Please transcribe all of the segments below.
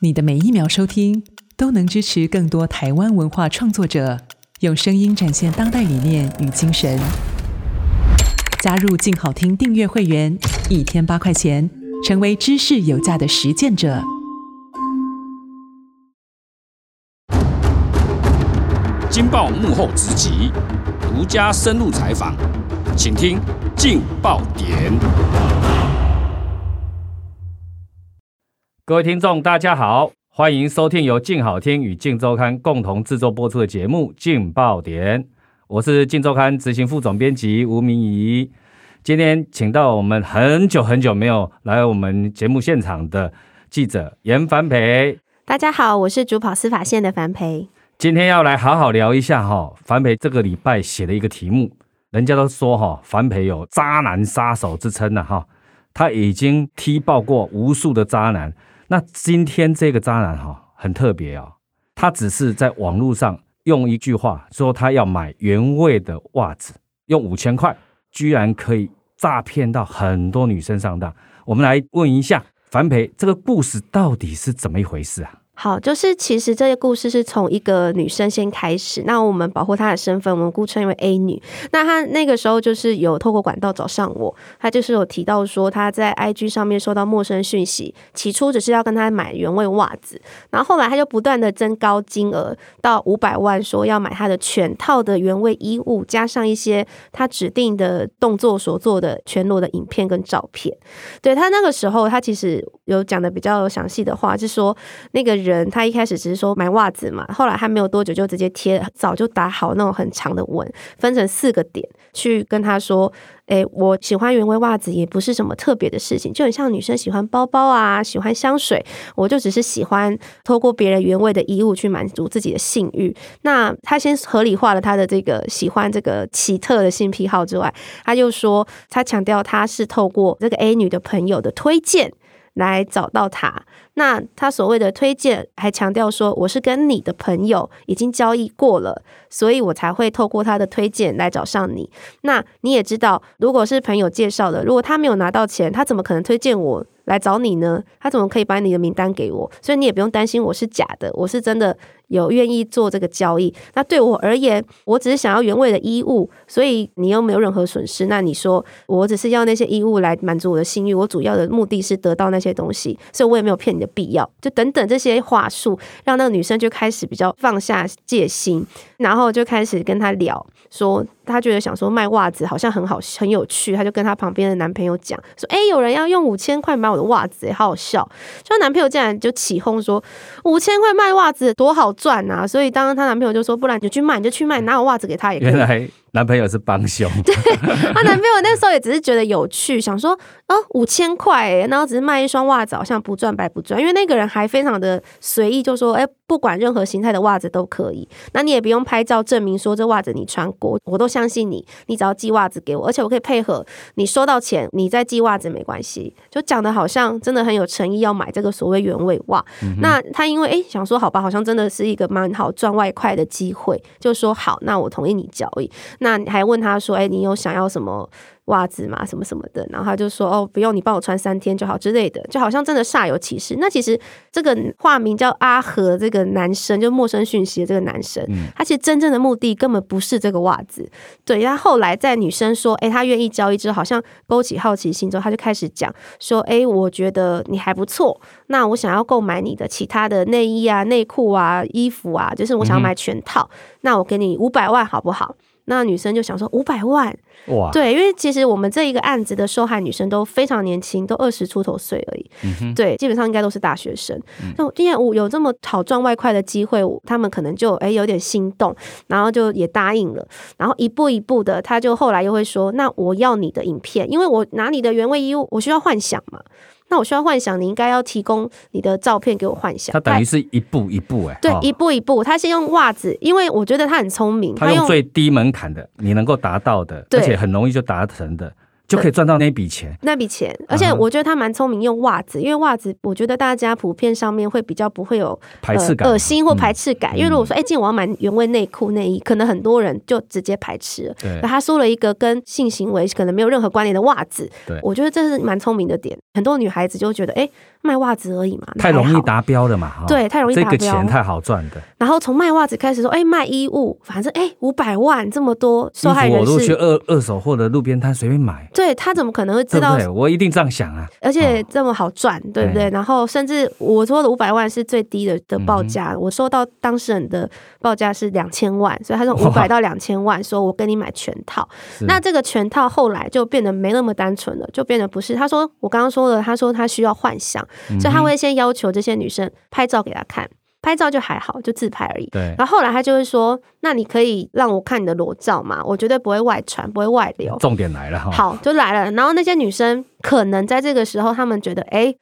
你的每一秒收听，都能支持更多台湾文化创作者，用声音展现当代理念与精神。加入静好听订阅会员，一天八块钱，成为知识有价的实践者。金报幕后直击，独家深入采访，请听镜爆点。各位听众，大家好，欢迎收听由静好听与静周刊共同制作播出的节目《静爆点》，我是静周刊执行副总编辑吴明仪。今天请到我们很久很久没有来我们节目现场的记者严凡培。大家好，我是主跑司法线的凡培。今天要来好好聊一下哈，凡培这个礼拜写的一个题目，人家都说哈，凡培有渣男杀手之称了哈，他已经踢爆过无数的渣男。那今天这个渣男哈很特别哦，他只是在网络上用一句话说他要买原味的袜子，用五千块，居然可以诈骗到很多女生上当。我们来问一下樊培，这个故事到底是怎么一回事啊？好，就是其实这个故事是从一个女生先开始，那我们保护她的身份，我们姑称为 A 女。那她那个时候就是有透过管道找上我，她就是有提到说她在 IG 上面收到陌生讯息，起初只是要跟她买原味袜子，然后后来她就不断的增高金额到五百万，说要买她的全套的原味衣物，加上一些她指定的动作所做的全裸的影片跟照片。对，她那个时候，她其实有讲的比较详细的话，是说那个人。人他一开始只是说买袜子嘛，后来他没有多久就直接贴，早就打好那种很长的文，分成四个点去跟他说：“哎，我喜欢原味袜子也不是什么特别的事情，就很像女生喜欢包包啊，喜欢香水，我就只是喜欢透过别人原味的衣物去满足自己的性欲。”那他先合理化了他的这个喜欢这个奇特的性癖好之外，他就说他强调他是透过这个 A 女的朋友的推荐。来找到他，那他所谓的推荐还强调说，我是跟你的朋友已经交易过了，所以我才会透过他的推荐来找上你。那你也知道，如果是朋友介绍的，如果他没有拿到钱，他怎么可能推荐我来找你呢？他怎么可以把你的名单给我？所以你也不用担心我是假的，我是真的。有愿意做这个交易，那对我而言，我只是想要原味的衣物，所以你又没有任何损失。那你说我只是要那些衣物来满足我的性欲，我主要的目的是得到那些东西，所以我也没有骗你的必要。就等等这些话术，让那个女生就开始比较放下戒心，然后就开始跟他聊，说他觉得想说卖袜子好像很好，很有趣，他就跟他旁边的男朋友讲说：“哎，有人要用五千块买我的袜子，好好笑。”就男朋友竟然就起哄说：“五千块卖袜子多好。”赚啊！所以当她男朋友就说：“不然你就去卖，你就去卖，拿我袜子给他也可以。”原来男朋友是帮凶。对，她男朋友那时候也只是觉得有趣，想说：“哦，五千块哎，然后只是卖一双袜子，好像不赚白不赚。”因为那个人还非常的随意，就说：“哎，不管任何形态的袜子都可以，那你也不用拍照证明说这袜子你穿过，我都相信你。你只要寄袜子给我，而且我可以配合你收到钱，你再寄袜子没关系。”就讲的好像真的很有诚意要买这个所谓原味袜。嗯、那他因为哎想说好吧，好像真的是一个蛮好赚外快的机会，就说好，那我同意你交易。那你还问他说，哎，你有想要什么袜子吗？什么什么的？然后他就说，哦，不用，你帮我穿三天就好之类的，就好像真的煞有其事。那其实这个化名叫阿和这个男生，就陌生讯息的这个男生，他其实真正的目的根本不是这个袜子。对，他后来在女生说，哎，他愿意交易之后，好像勾起好奇心之后，他就开始讲说，哎，我觉得你还不错，那我想要购买你的其他的内衣啊、内裤啊、衣服啊，就是我想要买全套，那我给你五百万好不好？那女生就想说五百万哇，对，因为其实我们这一个案子的受害女生都非常年轻，都二十出头岁而已，嗯，对，基本上应该都是大学生。那因为我有这么好赚外快的机会，他们可能就哎有点心动，然后就也答应了，然后一步一步的，他就后来又会说，那我要你的影片，因为我拿你的原味衣物，我需要幻想嘛。那我需要幻想，你应该要提供你的照片给我幻想。他等于是一步一步哎、欸，对、哦，一步一步。他先用袜子，因为我觉得他很聪明，他用最低门槛的，你能够达到的，而且很容易就达成的，就可以赚到那笔钱。那笔钱，而且我觉得他蛮聪明，用袜子，因为袜子，我觉得大家普遍上面会比较不会有排斥感、恶心或排斥感。因为如果说，哎，今天我要买原味内裤内衣，可能很多人就直接排斥了。对，他说了一个跟性行为可能没有任何关联的袜子，对，我觉得这是蛮聪明的点。很多女孩子就觉得，哎，卖袜子而已嘛，太容易达标了嘛，对，太容易达标，这个钱太好赚的。然后从卖袜子开始说，哎，卖衣物，反正哎，五百万这么多受害人，我都去二二手或者路边摊随便买，对，他怎么可能会知道？对，我一定这样想啊。而且这么好赚，对不对？然后甚至我说的五百万是最低的的报价，我收到当事人的报价是两千万，所以他说五百到两千万，说我跟你买全套。那这个全套后来就变得没那么单纯了，就变得不是。他说我刚刚说了，他说他需要幻想，所以他会先要求这些女生拍照给他看。拍照就还好，就自拍而已。对。然后后来他就会说：“那你可以让我看你的裸照嘛？我绝对不会外传，不会外流。”重点来了哈。好，就来了。然后那些女生可能在这个时候，她们觉得，哎。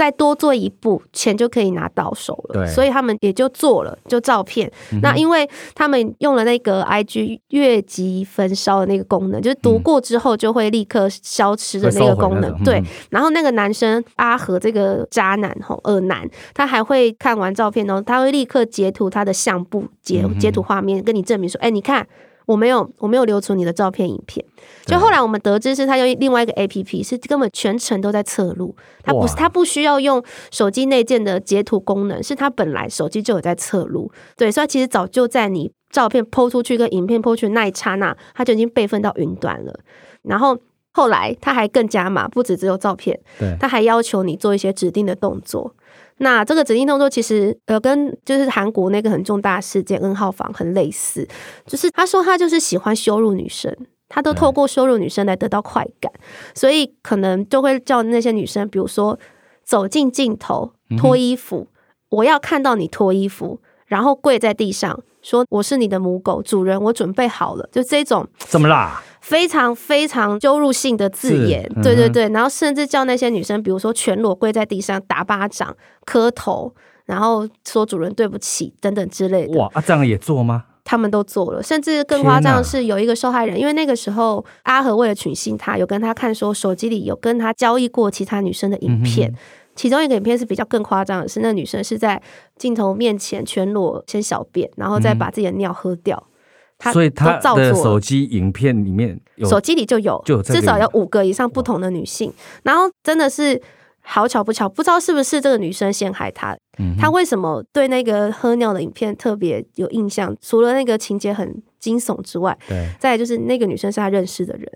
再多做一步，钱就可以拿到手了。对，所以他们也就做了，就照片。嗯、那因为他们用了那个 IG 越级焚烧的那个功能，就是读过之后就会立刻消失的那个功能。对。然后那个男生阿和这个渣男吼恶男，他还会看完照片哦，他会立刻截图他的相簿截截图画面，跟你证明说，哎，你看。我没有，我没有留存你的照片、影片。就后来我们得知，是他用另外一个 APP，是根本全程都在测录。他不是，他不需要用手机内建的截图功能，是他本来手机就有在测录。对，所以其实早就在你照片 PO 出去跟影片 PO 出去那一刹那，他就已经备份到云端了。然后后来他还更加嘛，不止只有照片，对，他还要求你做一些指定的动作。那这个指定动作其实呃跟就是韩国那个很重大事件 N 号房很类似，就是他说他就是喜欢羞辱女生，他都透过羞辱女生来得到快感，所以可能就会叫那些女生，比如说走进镜头脱衣服，我要看到你脱衣服，然后跪在地上说我是你的母狗主人，我准备好了，就这种怎么辣。非常非常羞辱性的字眼，嗯、对对对，然后甚至叫那些女生，比如说全裸跪在地上打巴掌、磕头，然后说主人对不起等等之类的。哇，啊，这样也做吗？他们都做了，甚至更夸张的是有一个受害人，因为那个时候阿和为了取信他，有跟他看说手机里有跟他交易过其他女生的影片，嗯、其中一个影片是比较更夸张的是，那女生是在镜头面前全裸先小便，然后再把自己的尿喝掉。嗯所以他的手机影片里面有，手机里就有，就有至少有五个以上不同的女性。然后真的是好巧不巧，不知道是不是这个女生陷害他。嗯，他为什么对那个喝尿的影片特别有印象？除了那个情节很惊悚之外，对，再来就是那个女生是他认识的人。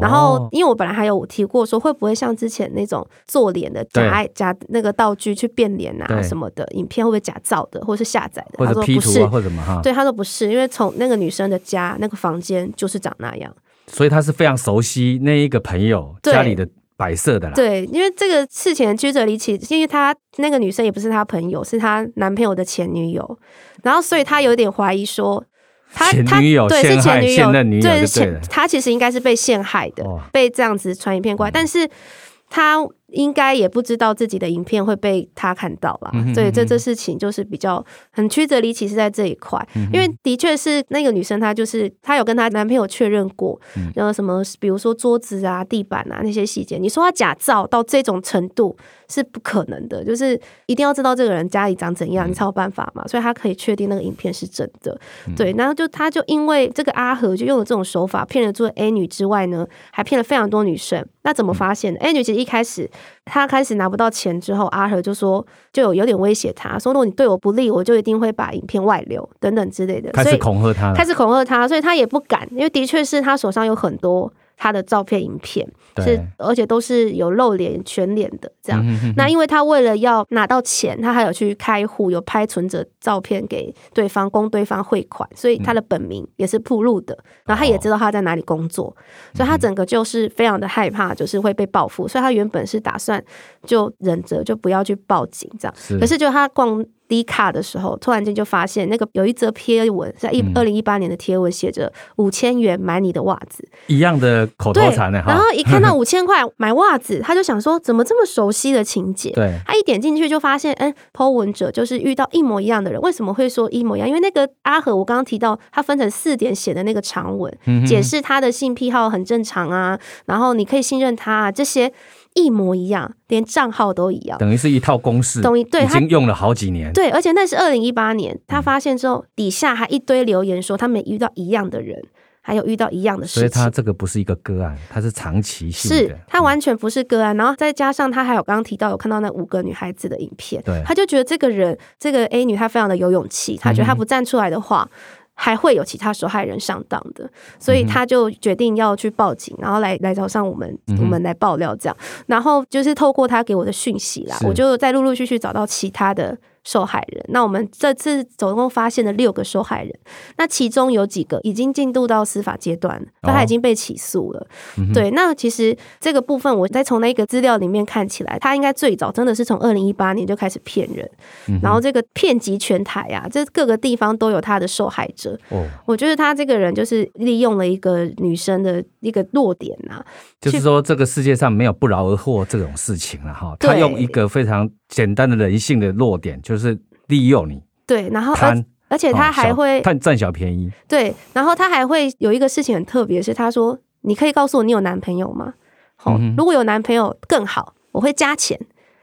然后，因为我本来还有提过说，会不会像之前那种做脸的假假那个道具去变脸啊什么的影片，会不会假造的，或是下载的？或者 P 图啊，他说不是，或者什么哈？对，他说不是，因为从那个女生的家那个房间就是长那样，所以他是非常熟悉那一个朋友家里的摆设的啦。对，因为这个事情曲折离奇，因为他那个女生也不是他朋友，是他男朋友的前女友，然后所以他有点怀疑说。他他对是前女友，对前他其实应该是被陷害的，被这样子传影片过来，但是他。应该也不知道自己的影片会被他看到吧？所以这这事情就是比较很曲折离奇，是在这一块。因为的确是那个女生，她就是她有跟她男朋友确认过，然后什么，比如说桌子啊、地板啊那些细节。你说她假造到这种程度是不可能的，就是一定要知道这个人家里长怎样，你才有办法嘛。所以她可以确定那个影片是真的。对，然后就她就因为这个阿和就用了这种手法骗了做 A 女之外呢，还骗了非常多女生。那怎么发现的？A 女其实一开始。他开始拿不到钱之后，阿和就说，就有有点威胁他，说如果你对我不利，我就一定会把影片外流等等之类的，开始恐吓他，开始恐吓他，所以他也不敢，因为的确是他手上有很多。他的照片、影片是，而且都是有露脸、全脸的这样。嗯、哼哼那因为他为了要拿到钱，他还有去开户，有拍存折照片给对方，供对方汇款，所以他的本名也是铺路的。嗯、然后他也知道他在哪里工作，哦、所以他整个就是非常的害怕，就是会被报复。所以他原本是打算就忍着，就不要去报警这样。是可是就他光 D 卡的时候，突然间就发现那个有一则贴文，在一二零一八年的贴文，写着五千元买你的袜子，一样的口头禅呢。然后一看到五千块买袜子，他就想说怎么这么熟悉的情节？对，他一点进去就发现，哎，po 文者就是遇到一模一样的人。为什么会说一模一样？因为那个阿和，我刚刚提到他分成四点写的那个长文，解释他的性癖好很正常啊，然后你可以信任他啊，这些。一模一样，连账号都一样，等于是一套公式。等于对，已经用了好几年。对，而且那是二零一八年，他发现之后，嗯、底下还一堆留言说他们遇到一样的人，还有遇到一样的事情。所以他这个不是一个个案，他是长期性的。是，他完全不是个案。然后再加上他还有刚刚提到有看到那五个女孩子的影片，对，他就觉得这个人，这个 A 女她非常的有勇气，他觉得她不站出来的话。嗯还会有其他受害人上当的，所以他就决定要去报警，然后来来找上我们，我们来爆料这样。然后就是透过他给我的讯息啦，我就再陆陆续续找到其他的。受害人，那我们这次总共发现了六个受害人，那其中有几个已经进入到司法阶段，但他已经被起诉了。哦、对，那其实这个部分，我再从那个资料里面看起来，他应该最早真的是从二零一八年就开始骗人，嗯、然后这个骗及全台啊，这各个地方都有他的受害者。哦，我觉得他这个人就是利用了一个女生的一个弱点啊，就是说这个世界上没有不劳而获这种事情了哈。他用一个非常简单的人性的弱点，就就是利用你，对，然后而而且他还会占占小便宜，对，然后他还会有一个事情很特别，是他说：“你可以告诉我你有男朋友吗？好、嗯，如果有男朋友更好，我会加钱。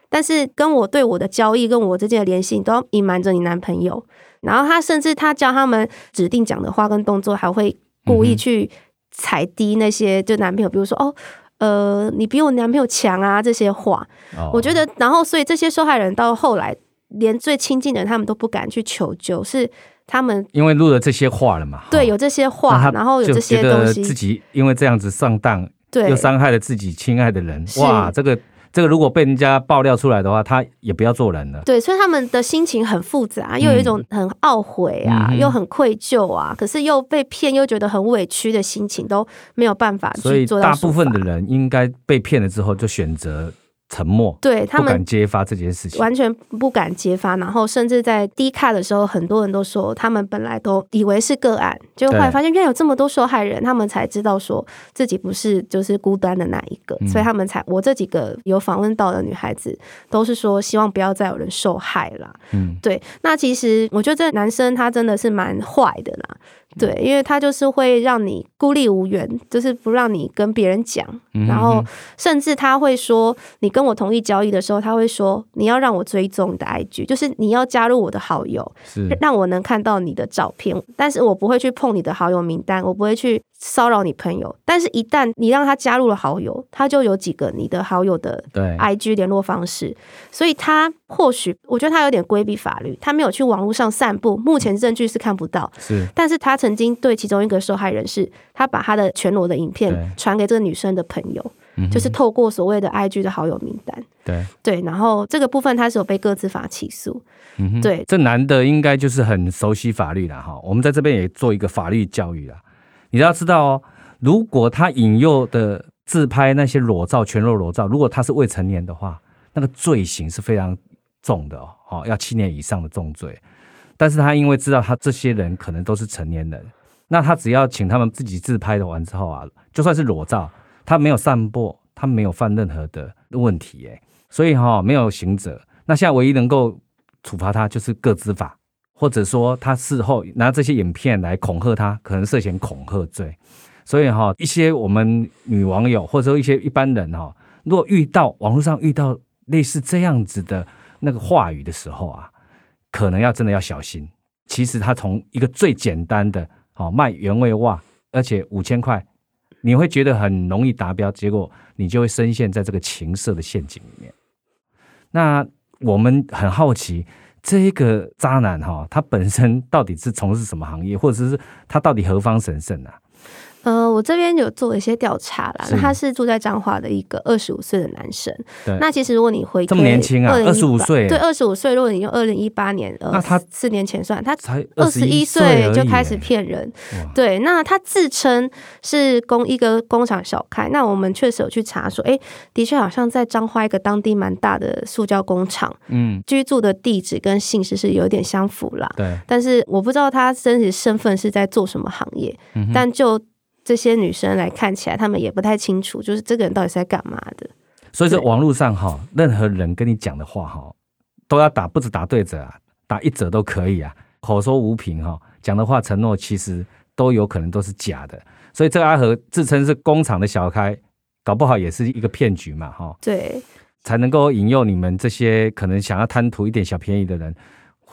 但是跟我对我的交易跟我之间的联系，你都要隐瞒着你男朋友。然后他甚至他教他们指定讲的话跟动作，还会故意去踩低那些就男朋友，比如说哦，呃，你比我男朋友强啊这些话。哦、我觉得，然后所以这些受害人到后来。连最亲近的人，他们都不敢去求救，是他们因为录了这些话了嘛？对，有这些话，然后有这些东西，自己因为这样子上当，对，又伤害了自己亲爱的人。哇，这个这个如果被人家爆料出来的话，他也不要做人了。对，所以他们的心情很复杂，又有一种很懊悔啊，嗯、又很愧疚啊，可是又被骗，又觉得很委屈的心情都没有办法去做到。大部分的人应该被骗了之后就选择。沉默，对他们不敢揭发这件事情，完全不敢揭发。然后甚至在低卡的时候，很多人都说他们本来都以为是个案，结果后来发现原来有这么多受害人，他们才知道说自己不是就是孤单的那一个，嗯、所以他们才我这几个有访问到的女孩子都是说希望不要再有人受害啦。嗯，对。那其实我觉得这男生他真的是蛮坏的啦。对，因为他就是会让你孤立无援，就是不让你跟别人讲，然后甚至他会说，你跟我同意交易的时候，他会说你要让我追踪你的 IG，就是你要加入我的好友，让我能看到你的照片，但是我不会去碰你的好友名单，我不会去骚扰你朋友，但是一旦你让他加入了好友，他就有几个你的好友的 IG 联络方式，所以他或许我觉得他有点规避法律，他没有去网络上散布，目前证据是看不到，是，但是他。曾经对其中一个受害人是，他把他的全裸的影片传给这个女生的朋友，就是透过所谓的 IG 的好友名单。对对，然后这个部分他是有被各自法起诉。嗯，对，这男的应该就是很熟悉法律了哈。我们在这边也做一个法律教育了。你要知道哦，如果他引诱的自拍那些裸照、全裸裸照，如果他是未成年的话，那个罪行是非常重的哦，要七年以上的重罪。但是他因为知道他这些人可能都是成年人，那他只要请他们自己自拍的完之后啊，就算是裸照，他没有散播，他没有犯任何的问题，哎，所以哈、没有刑责。那现在唯一能够处罚他就是个资法，或者说他事后拿这些影片来恐吓他，可能涉嫌恐吓罪。所以哈、一些我们女网友或者说一些一般人哈、哦，如果遇到网络上遇到类似这样子的那个话语的时候啊。可能要真的要小心。其实他从一个最简单的，好卖原味袜，而且五千块，你会觉得很容易达标，结果你就会深陷在这个情色的陷阱里面。那我们很好奇，这个渣男哈，他本身到底是从事什么行业，或者是他到底何方神圣啊？呃，我这边有做一些调查啦。那他是住在彰化的一个二十五岁的男生。对。那其实如果你回这么年轻啊，二十五岁，对，二十五岁。如果你用二零一八年，呃，那他四年前算，他才二十一岁就开始骗人。对。那他自称是工一个工厂小开。那我们确实有去查说，哎，的确好像在彰化一个当地蛮大的塑胶工厂。嗯。居住的地址跟姓氏是有点相符啦。对。但是我不知道他真实身份是在做什么行业。嗯。但就这些女生来看起来，她们也不太清楚，就是这个人到底是在干嘛的。所以说，网络上哈，任何人跟你讲的话哈，都要打，不止打对折啊，打一折都可以啊。口说无凭哈，讲的话承诺其实都有可能都是假的。所以这个阿和自称是工厂的小开，搞不好也是一个骗局嘛哈。对，才能够引诱你们这些可能想要贪图一点小便宜的人，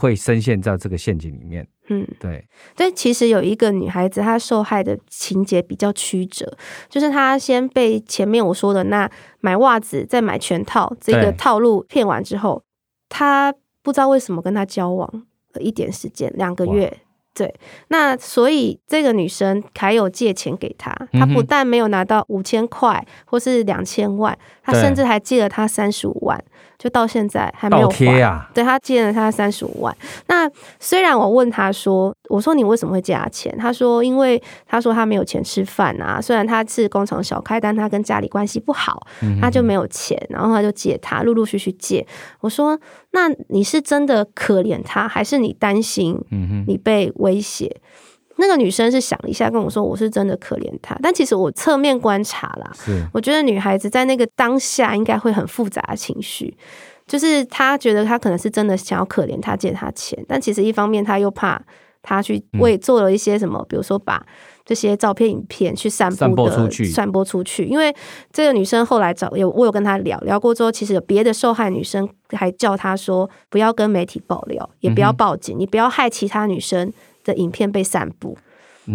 会深陷在这个陷阱里面。嗯，对，对，其实有一个女孩子，她受害的情节比较曲折，就是她先被前面我说的那买袜子再买全套这个套路骗完之后，她不知道为什么跟他交往了一点时间，两个月。对，那所以这个女生还有借钱给他，他不但没有拿到五千块或是两千万，他甚至还借了他三十五万。就到现在还没有还啊！对，他借了他三十五万。那虽然我问他说：“我说你为什么会借他钱？”他说：“因为他说他没有钱吃饭啊。虽然他是工厂小开，但他跟家里关系不好，他就没有钱，然后他就借他，陆陆续续借。”我说：“那你是真的可怜他，还是你担心你被威胁？”那个女生是想了一下跟我说：“我是真的可怜她。”但其实我侧面观察啦，我觉得女孩子在那个当下应该会很复杂的情绪，就是她觉得她可能是真的想要可怜他借他钱，但其实一方面她又怕他去为做了一些什么，比如说把这些照片、影片去散布的、散播出去、散播出去。因为这个女生后来找有我有跟她聊聊过之后，其实有别的受害女生还叫她说不要跟媒体爆料，也不要报警，你不要害其他女生。的影片被散布，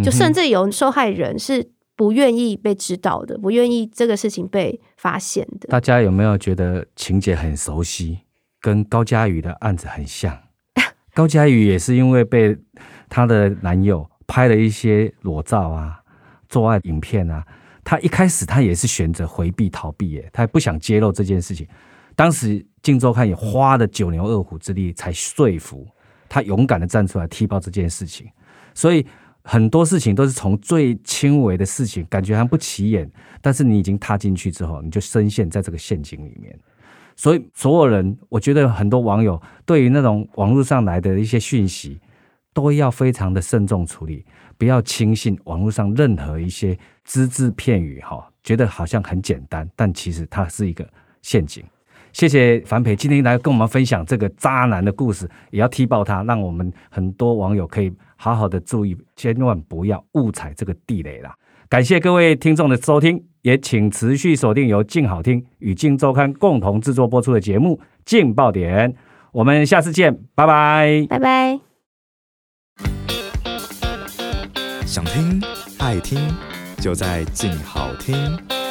就甚至有受害人是不愿意被知道的，不愿意这个事情被发现的。大家有没有觉得情节很熟悉，跟高嘉瑜的案子很像？高嘉瑜也是因为被她的男友拍了一些裸照啊、做爱影片啊，她一开始她也是选择回避逃避，耶，她也不想揭露这件事情。当时《镜周刊》也花了九牛二虎之力才说服。他勇敢的站出来踢爆这件事情，所以很多事情都是从最轻微的事情，感觉还不起眼，但是你已经踏进去之后，你就深陷在这个陷阱里面。所以所有人，我觉得很多网友对于那种网络上来的一些讯息，都要非常的慎重处理，不要轻信网络上任何一些只字片语，哈，觉得好像很简单，但其实它是一个陷阱。谢谢樊培今天来跟我们分享这个渣男的故事，也要踢爆他，让我们很多网友可以好好的注意，千万不要误踩这个地雷啦。感谢各位听众的收听，也请持续锁定由静好听与静周刊共同制作播出的节目《静爆点》，我们下次见，拜拜，拜拜。想听爱听，就在静好听。